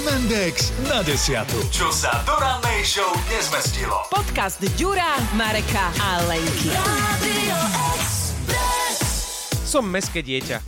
M&X na desiatu. Čo sa do rannej show nezmestilo. Podcast Ďura, Mareka a Lenky. Som meské dieťa,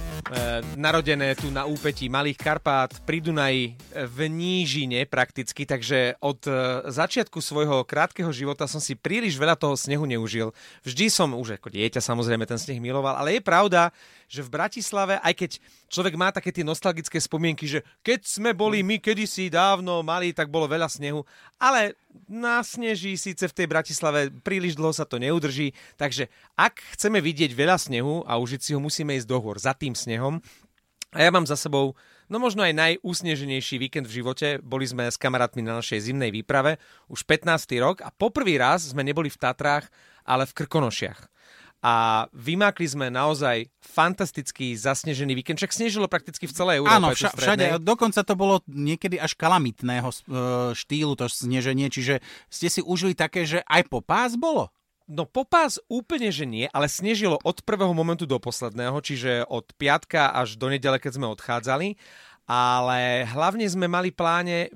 narodené tu na úpetí Malých Karpát pri Dunaji e, v Nížine prakticky, takže od e, začiatku svojho krátkeho života som si príliš veľa toho snehu neužil. Vždy som, už ako dieťa samozrejme ten sneh miloval, ale je pravda, že v Bratislave, aj keď človek má také tie nostalgické spomienky, že keď sme boli my kedysi dávno mali, tak bolo veľa snehu, ale nasneží síce v tej Bratislave, príliš dlho sa to neudrží, takže ak chceme vidieť veľa snehu a užiť si ho, musíme ísť do hôr za tým snehom. A ja mám za sebou no možno aj najúsneženejší víkend v živote. Boli sme s kamarátmi na našej zimnej výprave už 15. rok a poprvý raz sme neboli v Tatrách, ale v Krkonošiach a vymákli sme naozaj fantastický zasnežený víkend. Však snežilo prakticky v celej Európe. Áno, vša, všade. Dokonca to bolo niekedy až kalamitného e, štýlu to sneženie, čiže ste si užili také, že aj po pás bolo? No popás úplne, že nie, ale snežilo od prvého momentu do posledného, čiže od piatka až do nedele, keď sme odchádzali ale hlavne sme mali pláne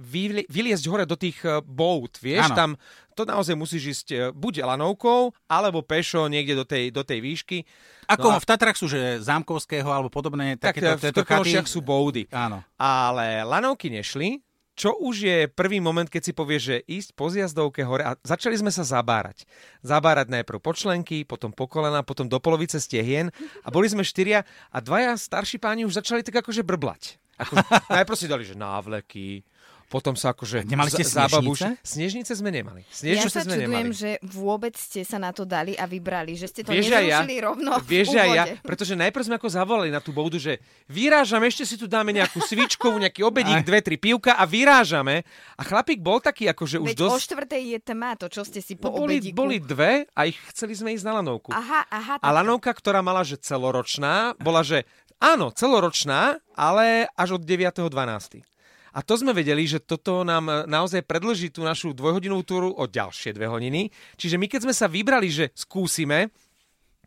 vyliezť hore do tých e, boat, vieš, ano. tam to naozaj musíš ísť e, buď lanovkou, alebo pešo niekde do tej, do tej výšky. Ako no a... v Tatrach sú, že Zámkovského alebo podobné tak takéto, v Krkonošiach sú boudy. Áno. Ale lanovky nešli, čo už je prvý moment, keď si povieš, že ísť po zjazdovke hore a začali sme sa zabárať. Zabárať najprv po členky, potom po kolena, potom do polovice stehien a boli sme štyria a dvaja starší páni už začali tak akože brblať. Ako, najprv si dali, že návleky, potom sa akože... Nemali ste snežnice? Snežnice sme nemali. Snežnice ja sa sme čudujem, nemali. že vôbec ste sa na to dali a vybrali, že ste to vieš nezrušili ja, rovno Vieš v ja, pretože najprv sme ako zavolali na tú bodu, že vyrážame, ešte si tu dáme nejakú svičkovú, nejaký obedík, dve, tri pivka a vyrážame. A chlapík bol taký, akože už Veď dosť... o štvrtej je tma, to čo ste si po no, boli, obedíku. boli dve a ich chceli sme ísť na lanovku. Aha, aha. A lanovka, ktorá mala, že celoročná, bola, že Áno, celoročná, ale až od 9.12. A to sme vedeli, že toto nám naozaj predlží tú našu dvojhodinovú túru o ďalšie dve hodiny. Čiže my keď sme sa vybrali, že skúsime,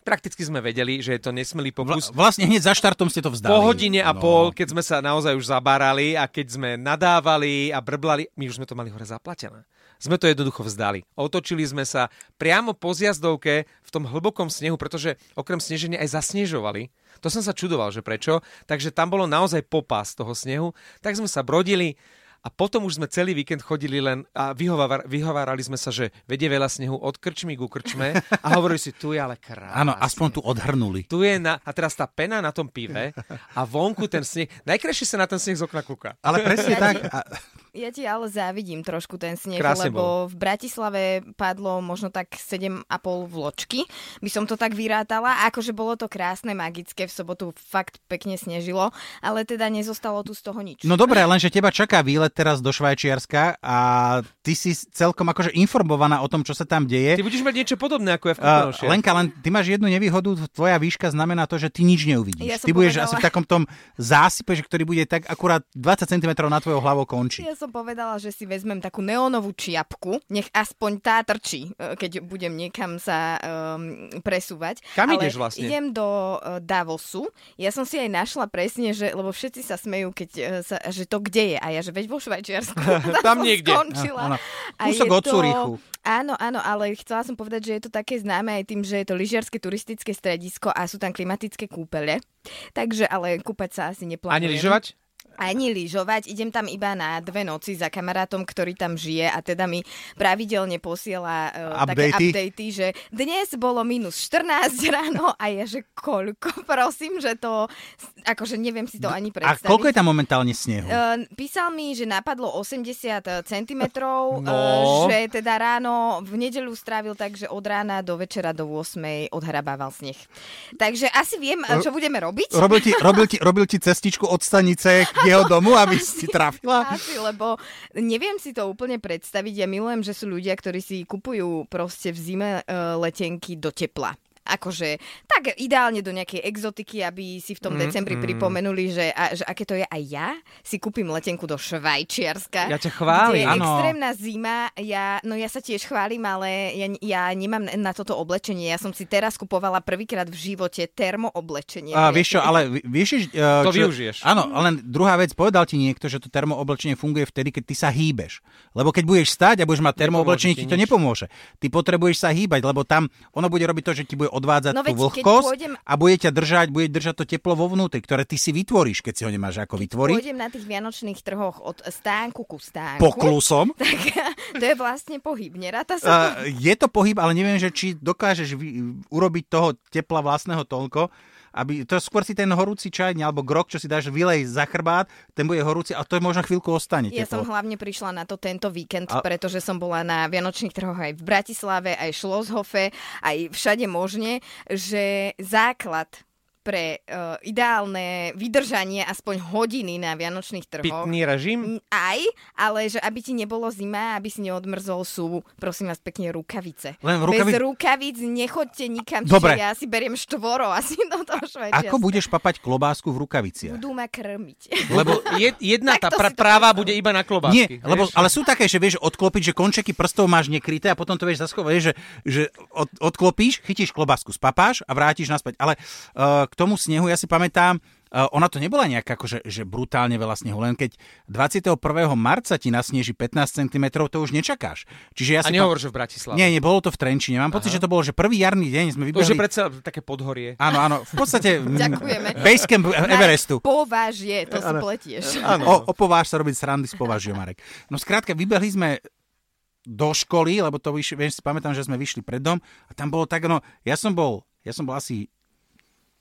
prakticky sme vedeli, že je to nesmelý pokus. Vla, vlastne hneď za štartom ste to vzdali. Po hodine a no. pol, keď sme sa naozaj už zabárali a keď sme nadávali a brblali, my už sme to mali hore zaplatené. Sme to jednoducho vzdali. Otočili sme sa priamo po zjazdovke v tom hlbokom snehu, pretože okrem sneženia aj zasnežovali. To som sa čudoval, že prečo. Takže tam bolo naozaj popas toho snehu. Tak sme sa brodili a potom už sme celý víkend chodili len a vyhovar, vyhovárali sme sa, že vedie veľa snehu od krčmy ku krčme a hovorili si, tu je ale krásne. Áno, aspoň tu odhrnuli. Tu je na, a teraz tá pena na tom pive a vonku ten sneh. Najkrajšie sa na ten sneh z okna kúka. Ale presne tak. A ja ti ale závidím trošku ten sneh, Krásne lebo bol. v Bratislave padlo možno tak 7,5 vločky, by som to tak vyrátala. Akože bolo to krásne, magické, v sobotu fakt pekne snežilo, ale teda nezostalo tu z toho nič. No dobré, lenže teba čaká výlet teraz do Švajčiarska a ty si celkom akože informovaná o tom, čo sa tam deje. Ty budeš mať niečo podobné ako ja v uh, Lenka, len ty máš jednu nevýhodu, tvoja výška znamená to, že ty nič neuvidíš. Ja ty budeš povedala... asi v takom tom zásype, že ktorý bude tak akurát 20 cm na tvojou hlavou končí. Ja som povedala, že si vezmem takú neónovú čiapku, nech aspoň tá trčí, e, keď budem niekam sa um, presúvať. Kam Ale ideš vlastne? idem do uh, Davosu. Ja som si aj našla presne, že, lebo všetci sa smejú, keď, uh, sa, že to kde je. A ja, že veď vo Švajčiarsku. Tam niekde. Skončila. Áno. Kúsok od Curychu. Áno, áno, ale chcela som povedať, že je to také známe aj tým, že je to lyžiarske turistické stredisko a sú tam klimatické kúpele. Takže, ale kúpať sa asi neplánujem. Ani lyžovať? Ani lyžovať. Idem tam iba na dve noci za kamarátom, ktorý tam žije a teda mi pravidelne posiela uh, také updaty, že dnes bolo minus 14 ráno a je, že koľko, prosím, že to, akože neviem si to ani predstaviť. A koľko je tam momentálne snehu? Uh, písal mi, že napadlo 80 cm, no. uh, že teda ráno v nedelu strávil tak, že od rána do večera do 8 odhrabával sneh. Takže asi viem, čo budeme robiť. Robil ti, robil ti, robil ti cestičku od stanice k jeho domu, aby si trafila? Asi, lebo neviem si to úplne predstaviť. Ja milujem, že sú ľudia, ktorí si kupujú proste v zime uh, letenky do tepla Akože tak ideálne do nejakej exotiky, aby si v tom mm, decembri mm. pripomenuli, že, a, že aké to je aj ja, si kúpim letenku do Švajčiarska. Ja ťa chválim. Je extrémna zima. Ja, no ja sa tiež chválim, ale ja, ja nemám na toto oblečenie. Ja som si teraz kupovala prvýkrát v živote termooblečenie. A, vieš čo, ale vieš, uh, to čo, využiješ. Áno, len druhá vec, povedal ti niekto, že to termooblečenie funguje vtedy, keď ty sa hýbeš. Lebo keď budeš stať a budeš mať termooblečenie, ti to nepomôže. Ty potrebuješ sa hýbať, lebo tam ono bude robiť to, že ti bude odvádzať no, tú vlhkosť pôjdem... a bude ťa držať, bude držať to teplo vo vnútri, ktoré ty si vytvoríš, keď si ho nemáš ako vytvoriť. Pôjdem na tých vianočných trhoch od stánku ku stánku. Poklusom. Tak to je vlastne pohyb, neráta sa? Uh, je to pohyb, ale neviem, že či dokážeš vy, urobiť toho tepla vlastného toľko, aby, to skôr si ten horúci čaj alebo grok, čo si dáš vylej za chrbát, ten bude horúci a to je možno chvíľku ostane. Ja som hlavne prišla na to tento víkend, a... pretože som bola na Vianočných trhoch aj v Bratislave, aj v Šloshofe, aj všade možne, že základ pre uh, ideálne vydržanie aspoň hodiny na Vianočných trhoch. Pitný režim? Aj, ale že aby ti nebolo zima, aby si neodmrzol sú, prosím vás pekne, rukavice. Len rukavic... Bez rukavic nechoďte nikam, Dobre. ja si beriem štvoro asi do toho Švajčiarska. Ako budeš papať klobásku v rukaviciach? Budú ma krmiť. Lebo je, jedna tá pr- práva bude iba na klobásky. Nie, lebo, ale sú také, že vieš odklopiť, že končeky prstov máš nekryté a potom to vieš zaschovať, že, že od, odklopíš, chytíš klobásku, spapáš a vrátiš naspäť. Ale uh, k tomu snehu, ja si pamätám, Uh, ona to nebola nejaká akože, že brutálne veľa snehu, len keď 21. marca ti nasneží 15 cm, to už nečakáš. Čiže ja si A nehovor, pa... že v Bratislave. Nie, nebolo to v Trenčine. Mám Aha. pocit, že to bolo, že prvý jarný deň sme vybehli... To už je predsa také podhorie. Áno, áno, v podstate... Ďakujeme. Basecamp Everestu. Pováž je, to si pletieš. Áno. O, o pováž sa robiť srandy z považia, Marek. No skrátka, vybehli sme do školy, lebo to vyš, viem si pamätám, že sme vyšli pred dom a tam bolo tak, no, ja som bol, ja som bol asi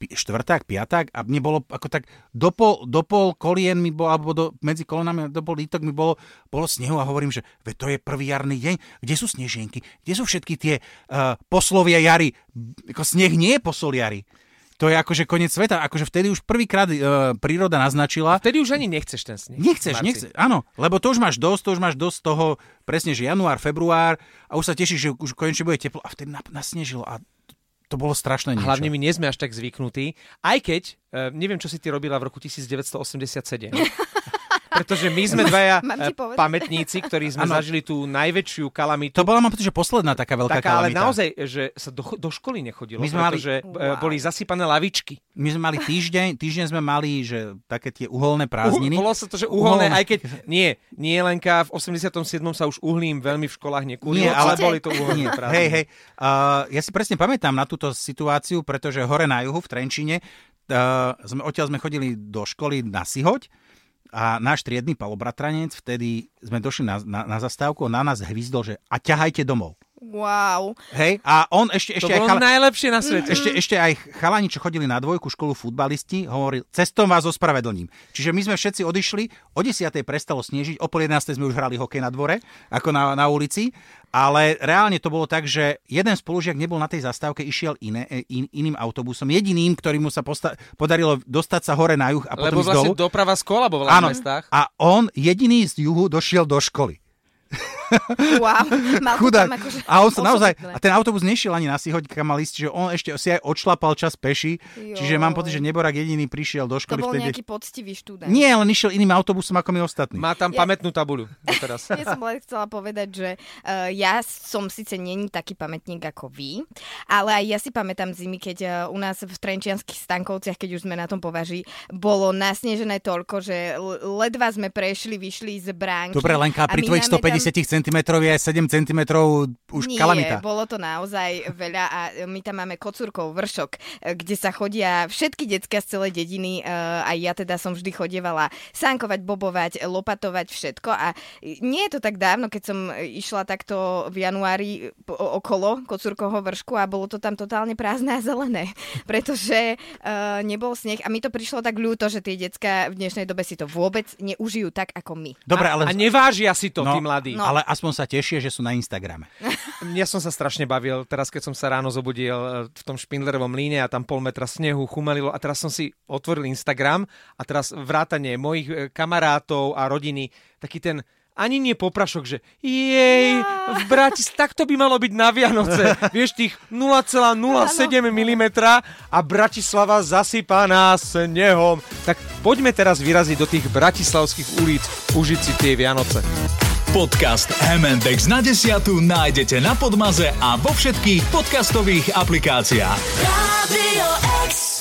štvrták, piaták a mne bolo ako tak do pol, do pol kolien mi bolo, alebo do, medzi kolonami do pol lítok mi bolo, bolo snehu a hovorím, že ve, to je prvý jarný deň, kde sú snežienky, kde sú všetky tie uh, poslovia jary, ako sneh nie je posol jary. To je akože koniec sveta. Akože vtedy už prvýkrát uh, príroda naznačila. Vtedy už ani nechceš ten sneh. Nechceš, nechceš. Áno, lebo to už máš dosť, to už máš dosť toho, presne, že január, február a už sa tešíš, že už konečne bude teplo a vtedy nasnežilo a to bolo strašné niečo. Hlavne my nie sme až tak zvyknutí, aj keď, uh, neviem, čo si ty robila v roku 1987. pretože my sme dvaja eh, pamätníci, ktorí sme ano. zažili tú najväčšiu kalamitu. To bola, mám pocit, že posledná taká veľká taká, kalamita. Ale naozaj, že sa do, do školy nechodilo, my sme pretože mali... Eh, wow. boli zasypané lavičky. My sme mali týždeň, týždeň sme mali, že také tie uholné prázdniny. Uh, sa to, že uholné, uholné, aj keď nie, nie Lenka, v 87. sa už uhlím veľmi v školách nekulilo, nie, ale boli to uholné prázdniny. Hej, hej, uh, ja si presne pamätám na túto situáciu, pretože hore na juhu v Trenčine uh, sme, odtiaľ sme chodili do školy na Sihoď a náš triedny palobratranec, vtedy sme došli na, na, na zastávku, na nás hvizdol, že a ťahajte domov. Wow. Hej, a on ešte... ešte to bolo chala... najlepšie na svete. Ešte, ešte aj chalani, čo chodili na dvojku školu futbalisti, hovoril, cestom vás ospravedlním. Čiže my sme všetci odišli, o 10. prestalo snežiť, o pol 11. sme už hrali hokej na dvore, ako na, na ulici, ale reálne to bolo tak, že jeden spolužiak nebol na tej zastávke, išiel iné, e, in, iným autobusom, jediným, ktorý mu sa posta- podarilo dostať sa hore na juh a potom Lebo vlastne dolu. doprava z kola bola v mestách. A on jediný z juhu došiel do školy. Wow, mal Chudák. Akože a on sa naozaj, a ten autobus nešiel ani na Sihoď, kam mal ísť, že on ešte si aj odšlapal čas peši, jo. čiže mám pocit, že Neborak jediný prišiel do školy. To bol vtedy. nejaký poctivý študent. Nie, len išiel iným autobusom ako my ostatní. Má tam ja... pamätnú tabuľu doteraz. ja som len chcela povedať, že uh, ja som síce není taký pamätník ako vy, ale aj ja si pamätám zimy, keď uh, u nás v Trenčianských stankovciach, keď už sme na tom považí, bolo nasnežené toľko, že ledva sme prešli, vyšli z bránky. Dobre, Lenka, pri tvojich 150 tam cm je 7 cm už Nie, kalamita. bolo to naozaj veľa a my tam máme kocúrkov vršok, kde sa chodia všetky decka z celej dediny a ja teda som vždy chodievala sánkovať, bobovať, lopatovať všetko a nie je to tak dávno, keď som išla takto v januári okolo kocúrkovho vršku a bolo to tam totálne prázdne a zelené, pretože uh, nebol sneh a mi to prišlo tak ľúto, že tie decka v dnešnej dobe si to vôbec neužijú tak ako my. Dobre, ale... A nevážia si to, no, tí mladí. No. Ale aspoň sa tešia, že sú na Instagrame. Ja som sa strašne bavil, teraz keď som sa ráno zobudil e, v tom špindlerovom líne a tam pol metra snehu chumelilo a teraz som si otvoril Instagram a teraz vrátanie mojich e, kamarátov a rodiny, taký ten ani nie poprašok, že jej, v Bratis, tak to by malo byť na Vianoce. Vieš, tých 0,07 mm a Bratislava zasypaná snehom. Tak poďme teraz vyraziť do tých bratislavských ulic, užiť si tie Vianoce. Podcast MNDX na desiatu nájdete na Podmaze a vo všetkých podcastových aplikáciách. Radio X.